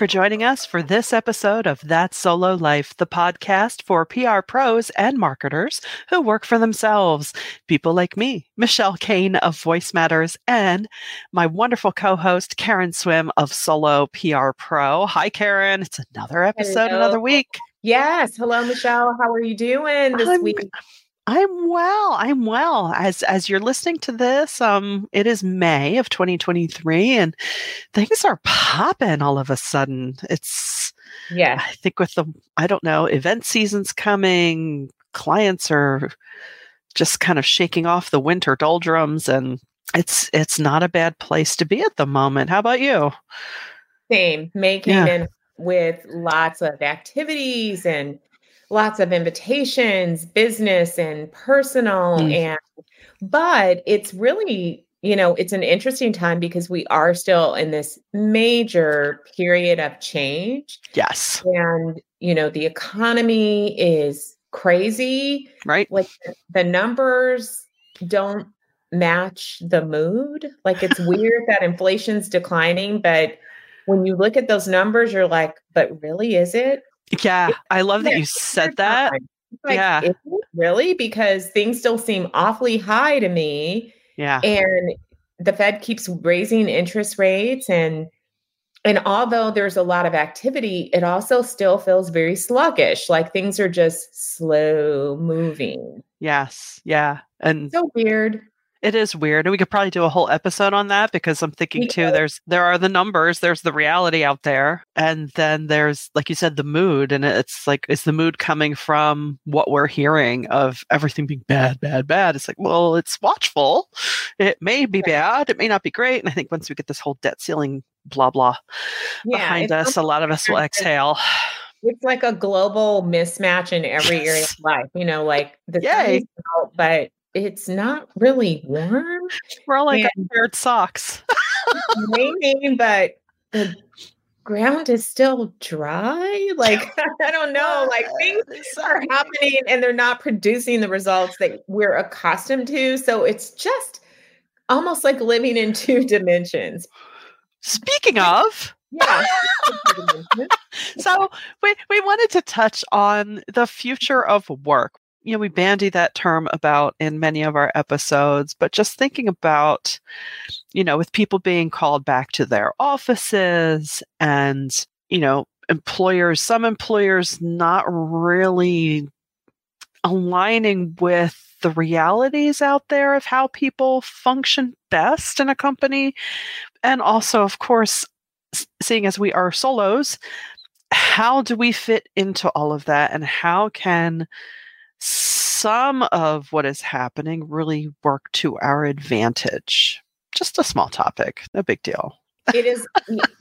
For joining us for this episode of That Solo Life, the podcast for PR pros and marketers who work for themselves. People like me, Michelle Kane of Voice Matters, and my wonderful co host, Karen Swim of Solo PR Pro. Hi, Karen. It's another episode, Hello. another week. Yes. Hello, Michelle. How are you doing this I'm, week? I'm well. I'm well. As as you're listening to this, um, it is May of 2023, and things are popping all of a sudden. It's yeah. I think with the I don't know event season's coming, clients are just kind of shaking off the winter doldrums, and it's it's not a bad place to be at the moment. How about you? Same. May came yeah. in with lots of activities and lots of invitations, business and personal mm. and but it's really you know, it's an interesting time because we are still in this major period of change. Yes. And, you know, the economy is crazy. Right. Like the numbers don't match the mood. Like it's weird that inflation's declining, but when you look at those numbers, you're like, but really, is it? Yeah, I love that you said that. Like, yeah. Really? Because things still seem awfully high to me. Yeah. And the Fed keeps raising interest rates and and although there's a lot of activity, it also still feels very sluggish. Like things are just slow moving. Yes. Yeah. And so weird. It is weird. And we could probably do a whole episode on that because I'm thinking too there's there are the numbers, there's the reality out there, and then there's like you said the mood and it's like is the mood coming from what we're hearing of everything being bad, bad, bad. It's like, well, it's watchful. It may be bad, it may not be great. And I think once we get this whole debt ceiling blah blah yeah, behind us, a lot of us will exhale. It's like a global mismatch in every area of life. You know, like the Yay. Out, but it's not really warm. We're all like weird socks. raining, but the ground is still dry. Like I don't know. Like things are happening and they're not producing the results that we're accustomed to. So it's just almost like living in two dimensions. Speaking of, yeah. so we, we wanted to touch on the future of work you know, we bandy that term about in many of our episodes, but just thinking about, you know, with people being called back to their offices and, you know, employers, some employers not really aligning with the realities out there of how people function best in a company. And also, of course, seeing as we are solos, how do we fit into all of that and how can some of what is happening really work to our advantage. Just a small topic, no big deal. it is,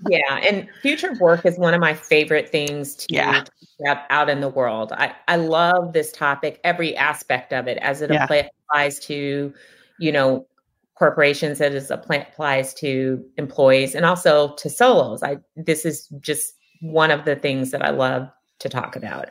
yeah. And future work is one of my favorite things to yeah. get out in the world. I, I love this topic, every aspect of it as it yeah. applies to, you know, corporations, as it applies to employees and also to solos. I this is just one of the things that I love to talk about.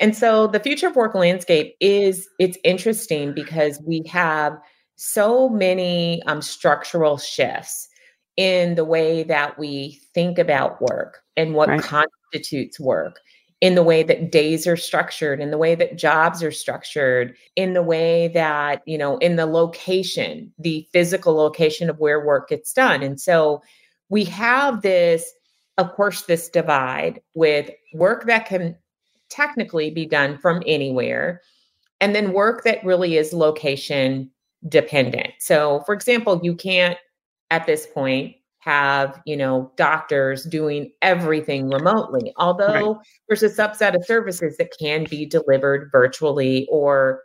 And so the future of work landscape is it's interesting because we have so many um, structural shifts in the way that we think about work and what right. constitutes work in the way that days are structured in the way that jobs are structured in the way that you know in the location the physical location of where work gets done and so we have this of course this divide with work that can technically be done from anywhere. And then work that really is location dependent. So, for example, you can't at this point have, you know, doctors doing everything remotely, although right. there's a subset of services that can be delivered virtually or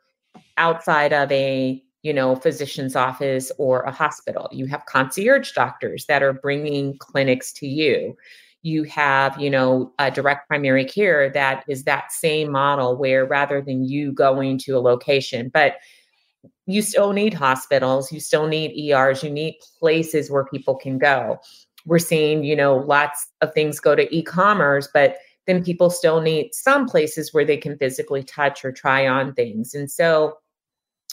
outside of a you know, physician's office or a hospital. You have concierge doctors that are bringing clinics to you. You have you know a direct primary care that is that same model where rather than you going to a location but you still need hospitals you still need ers you need places where people can go. We're seeing you know lots of things go to e-commerce but then people still need some places where they can physically touch or try on things. And so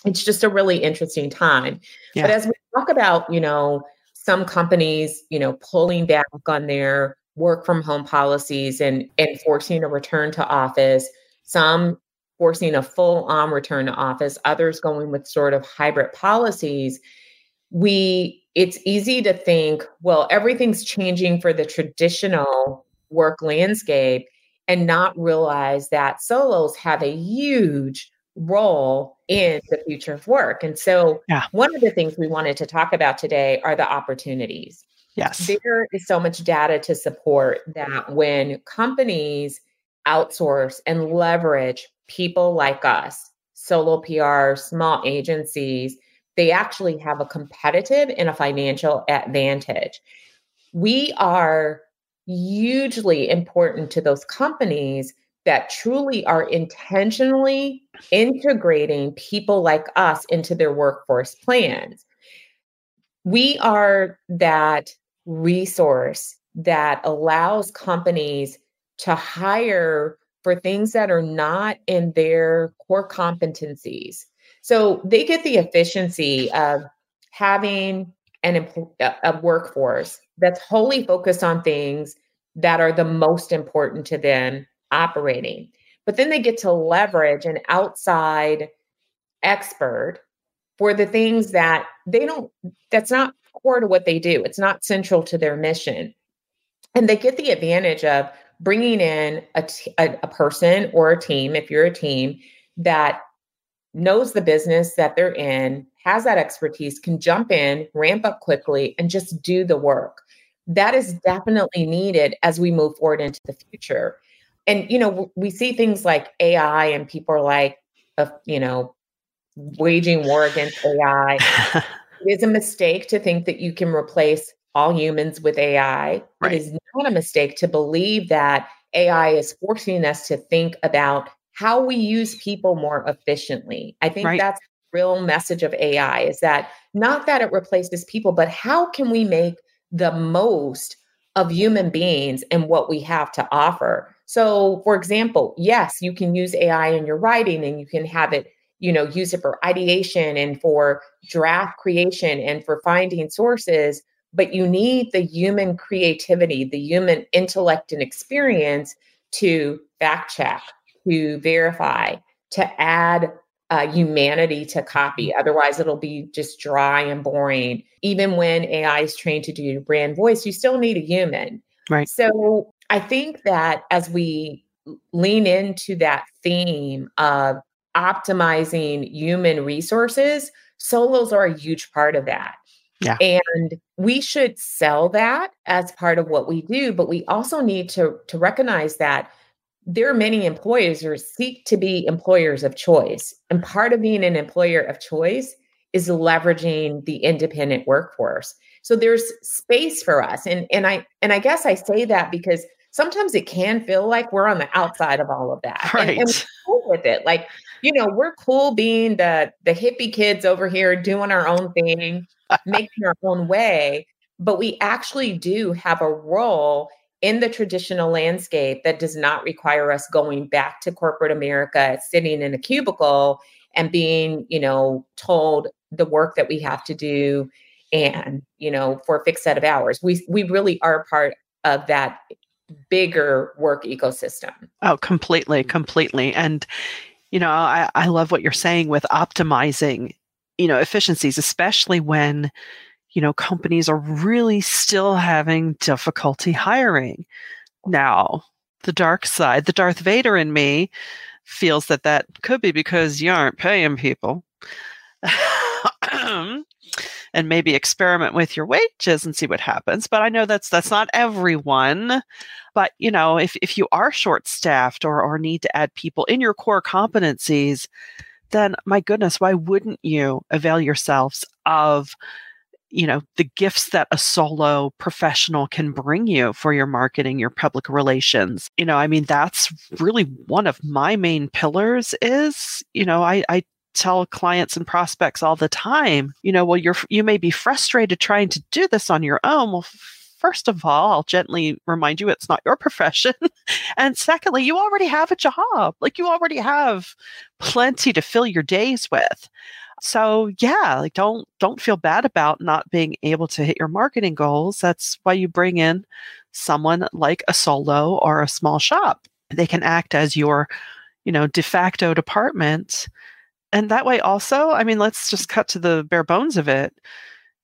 it's just a really interesting time yeah. but as we talk about you know some companies you know pulling back on their work from home policies and enforcing a return to office, some forcing a full on return to office, others going with sort of hybrid policies, we it's easy to think, well, everything's changing for the traditional work landscape and not realize that solos have a huge role in the future of work. And so, yeah. one of the things we wanted to talk about today are the opportunities. Yes. There is so much data to support that when companies outsource and leverage people like us, solo PR, small agencies, they actually have a competitive and a financial advantage. We are hugely important to those companies that truly are intentionally integrating people like us into their workforce plans. We are that resource that allows companies to hire for things that are not in their core competencies. So they get the efficiency of having an a workforce that's wholly focused on things that are the most important to them operating. But then they get to leverage an outside expert for the things that they don't, that's not core to what they do. It's not central to their mission. And they get the advantage of bringing in a, t- a, a person or a team, if you're a team, that knows the business that they're in, has that expertise, can jump in, ramp up quickly, and just do the work. That is definitely needed as we move forward into the future and you know we see things like ai and people are like uh, you know waging war against ai it is a mistake to think that you can replace all humans with ai right. it is not a mistake to believe that ai is forcing us to think about how we use people more efficiently i think right. that's the real message of ai is that not that it replaces people but how can we make the most of human beings and what we have to offer so, for example, yes, you can use AI in your writing and you can have it, you know, use it for ideation and for draft creation and for finding sources, but you need the human creativity, the human intellect and experience to fact check, to verify, to add uh, humanity to copy. Otherwise, it'll be just dry and boring. Even when AI is trained to do your brand voice, you still need a human. Right. So I think that as we lean into that theme of optimizing human resources, solos are a huge part of that. Yeah. And we should sell that as part of what we do, but we also need to, to recognize that there are many employers who seek to be employers of choice. And part of being an employer of choice is leveraging the independent workforce. So there's space for us. And and I and I guess I say that because sometimes it can feel like we're on the outside of all of that. Right. And, and we're cool with it. Like, you know, we're cool being the the hippie kids over here doing our own thing, making our own way. But we actually do have a role in the traditional landscape that does not require us going back to corporate America, sitting in a cubicle and being, you know, told the work that we have to do and, you know, for a fixed set of hours. We we really are part of that bigger work ecosystem. Oh, completely, mm-hmm. completely. And, you know, I, I love what you're saying with optimizing, you know, efficiencies, especially when, you know, companies are really still having difficulty hiring. Now, the dark side, the Darth Vader in me feels that that could be because you aren't paying people. and maybe experiment with your wages and see what happens. But I know that's that's not everyone. But you know, if if you are short staffed or or need to add people in your core competencies, then my goodness, why wouldn't you avail yourselves of you know the gifts that a solo professional can bring you for your marketing your public relations you know i mean that's really one of my main pillars is you know i i tell clients and prospects all the time, you know, well, you're, you may be frustrated trying to do this on your own. Well, first of all, I'll gently remind you it's not your profession. and secondly, you already have a job. Like you already have plenty to fill your days with. So yeah, like don't don't feel bad about not being able to hit your marketing goals. That's why you bring in someone like a solo or a small shop. They can act as your, you know, de facto department. And that way also, I mean, let's just cut to the bare bones of it.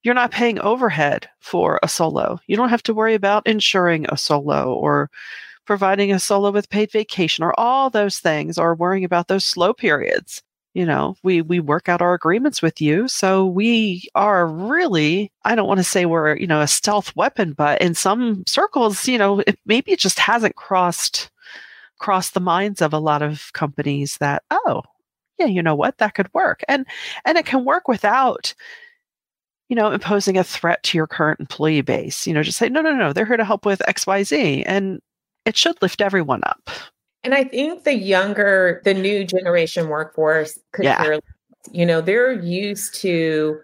You're not paying overhead for a solo. You don't have to worry about insuring a solo or providing a solo with paid vacation or all those things or worrying about those slow periods you know we we work out our agreements with you so we are really i don't want to say we're you know a stealth weapon but in some circles you know it, maybe it just hasn't crossed crossed the minds of a lot of companies that oh yeah you know what? That could work. And and it can work without you know imposing a threat to your current employee base you know just say no no no they're here to help with xyz and it should lift everyone up. And I think the younger, the new generation workforce could yeah. hear, you know, they're used to,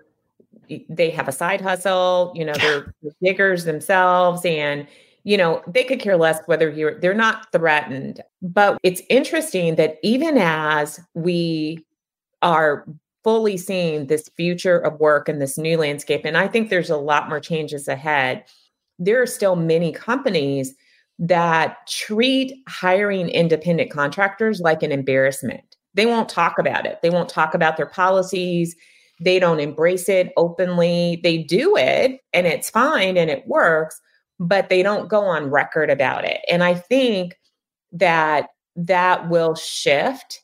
they have a side hustle, you know, they're diggers themselves and, you know, they could care less whether you're, they're not threatened. But it's interesting that even as we are fully seeing this future of work and this new landscape, and I think there's a lot more changes ahead, there are still many companies that treat hiring independent contractors like an embarrassment. They won't talk about it. They won't talk about their policies. They don't embrace it openly. They do it and it's fine and it works, but they don't go on record about it. And I think that that will shift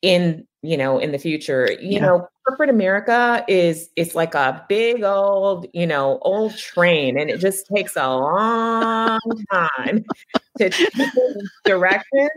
in you know in the future. You yeah. know corporate america is it's like a big old you know old train and it just takes a long time to change directions.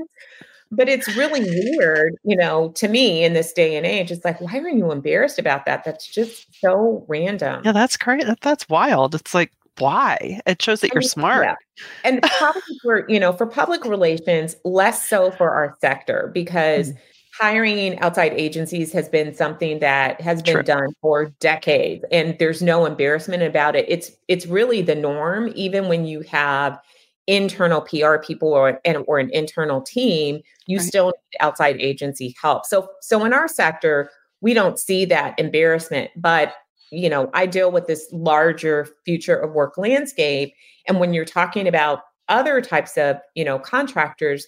But it's really weird you know to me in this day and age it's like why are you embarrassed about that? That's just so random. Yeah that's that, that's wild. It's like why it shows that you're smart yeah. and probably for you know for public relations less so for our sector because mm hiring outside agencies has been something that has been True. done for decades and there's no embarrassment about it it's it's really the norm even when you have internal PR people or and or an internal team you right. still need outside agency help so so in our sector we don't see that embarrassment but you know I deal with this larger future of work landscape and when you're talking about other types of you know contractors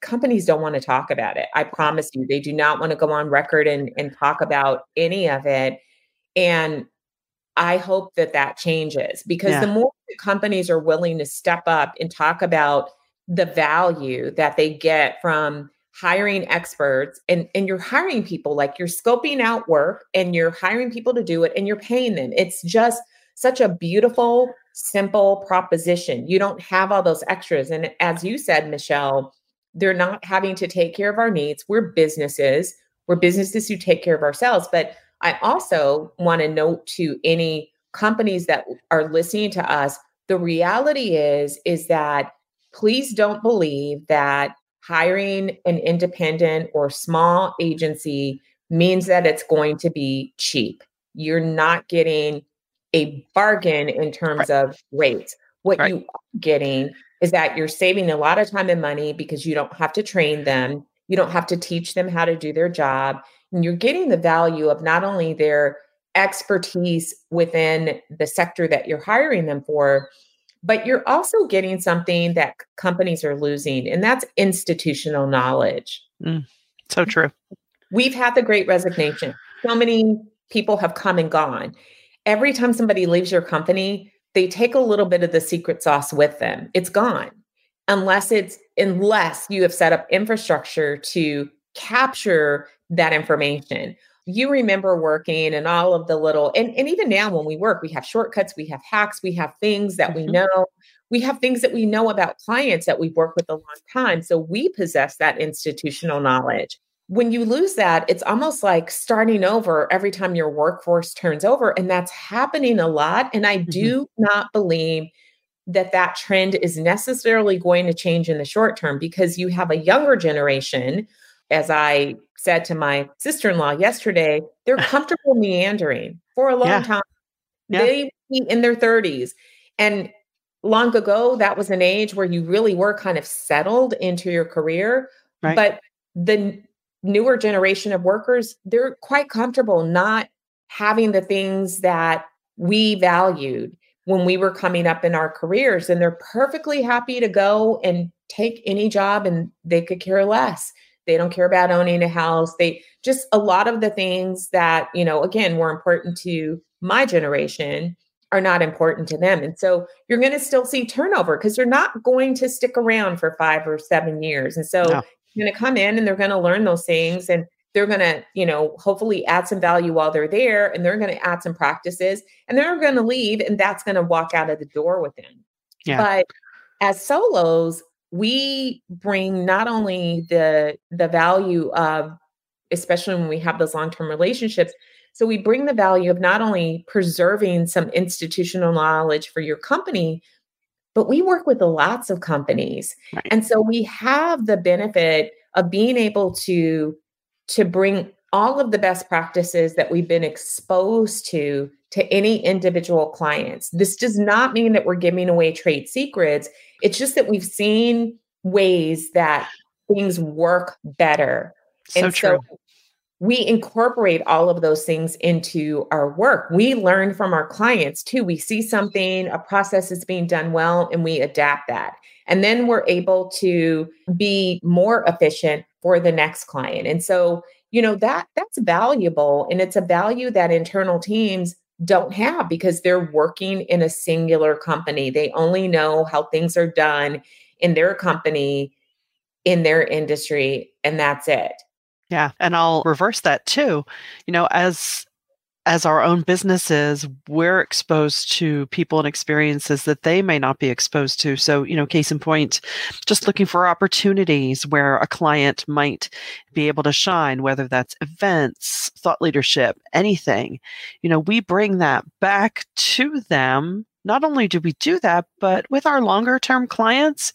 companies don't want to talk about it. I promise you, they do not want to go on record and, and talk about any of it. And I hope that that changes because yeah. the more companies are willing to step up and talk about the value that they get from hiring experts and, and you're hiring people like you're scoping out work and you're hiring people to do it and you're paying them. It's just such a beautiful, simple proposition. You don't have all those extras. And as you said, Michelle, they're not having to take care of our needs. We're businesses. We're businesses who take care of ourselves. But I also want to note to any companies that are listening to us, the reality is is that please don't believe that hiring an independent or small agency means that it's going to be cheap. You're not getting a bargain in terms right. of rates. What right. you are getting is that you're saving a lot of time and money because you don't have to train them, you don't have to teach them how to do their job, and you're getting the value of not only their expertise within the sector that you're hiring them for, but you're also getting something that companies are losing, and that's institutional knowledge. Mm, so true. We've had the great resignation. So many people have come and gone. Every time somebody leaves your company, they take a little bit of the secret sauce with them. It's gone. Unless it's unless you have set up infrastructure to capture that information. You remember working and all of the little and, and even now when we work, we have shortcuts, we have hacks, we have things that mm-hmm. we know. We have things that we know about clients that we've worked with a long time. So we possess that institutional knowledge when you lose that, it's almost like starting over every time your workforce turns over. And that's happening a lot. And I mm-hmm. do not believe that that trend is necessarily going to change in the short term because you have a younger generation. As I said to my sister in law yesterday, they're comfortable meandering for a long yeah. time. Yeah. They in their 30s. And long ago, that was an age where you really were kind of settled into your career. Right. But the newer generation of workers, they're quite comfortable not having the things that we valued when we were coming up in our careers. And they're perfectly happy to go and take any job and they could care less. They don't care about owning a house. They just a lot of the things that, you know, again, were important to my generation are not important to them. And so you're going to still see turnover because they're not going to stick around for five or seven years. And so no. you're going to come in and they're going to learn those things and they're going to, you know, hopefully add some value while they're there and they're going to add some practices and they're going to leave and that's going to walk out of the door with them. Yeah. But as solos, we bring not only the the value of especially when we have those long-term relationships so we bring the value of not only preserving some institutional knowledge for your company but we work with lots of companies. And so we have the benefit of being able to to bring all of the best practices that we've been exposed to to any individual clients. This does not mean that we're giving away trade secrets. It's just that we've seen ways that things work better. So and true. so we incorporate all of those things into our work. We learn from our clients too. We see something, a process is being done well, and we adapt that. And then we're able to be more efficient for the next client. And so, you know, that that's valuable and it's a value that internal teams don't have because they're working in a singular company. They only know how things are done in their company, in their industry, and that's it. Yeah, and I'll reverse that too. You know, as as our own businesses, we're exposed to people and experiences that they may not be exposed to. So, you know, case in point, just looking for opportunities where a client might be able to shine, whether that's events, thought leadership, anything. You know, we bring that back to them. Not only do we do that, but with our longer term clients,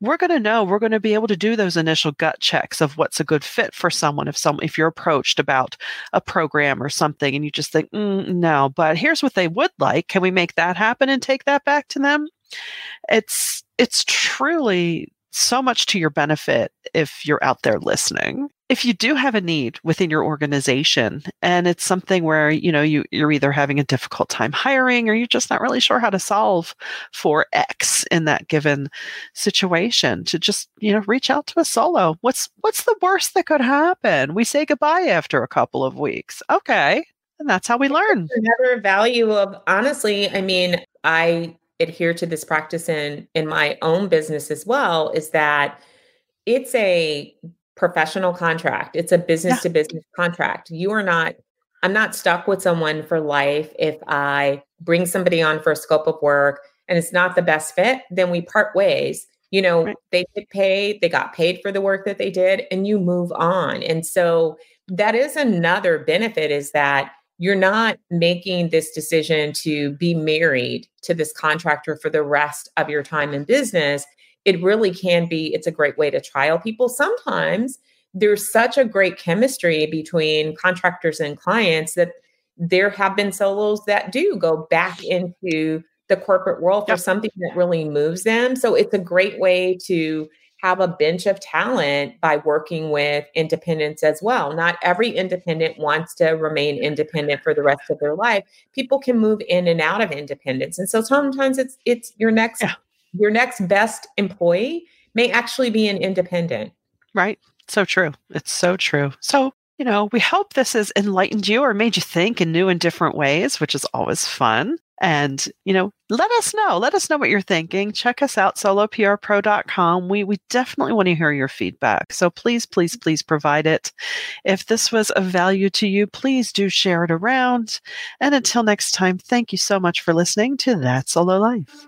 we're going to know we're going to be able to do those initial gut checks of what's a good fit for someone if some if you're approached about a program or something and you just think mm, no but here's what they would like. Can we make that happen and take that back to them? It's it's truly so much to your benefit if you're out there listening if you do have a need within your organization and it's something where you know you, you're either having a difficult time hiring or you're just not really sure how to solve for x in that given situation to just you know reach out to a solo. What's what's the worst that could happen? We say goodbye after a couple of weeks. Okay. And that's how we learn. another value of honestly i mean i adhere to this practice in in my own business as well is that it's a professional contract. It's a business to business contract. You are not, I'm not stuck with someone for life. If I bring somebody on for a scope of work and it's not the best fit, then we part ways. You know, right. they get paid, they got paid for the work that they did, and you move on. And so that is another benefit is that you're not making this decision to be married to this contractor for the rest of your time in business it really can be it's a great way to trial people sometimes there's such a great chemistry between contractors and clients that there have been solos that do go back into the corporate world yep. for something that really moves them so it's a great way to have a bench of talent by working with independents as well. Not every independent wants to remain independent for the rest of their life. People can move in and out of independence. And so sometimes it's it's your next yeah your next best employee may actually be an independent. Right. So true. It's so true. So, you know, we hope this has enlightened you or made you think in new and different ways, which is always fun. And, you know, let us know. Let us know what you're thinking. Check us out, soloprpro.com. We, we definitely want to hear your feedback. So please, please, please provide it. If this was of value to you, please do share it around. And until next time, thank you so much for listening to That Solo Life.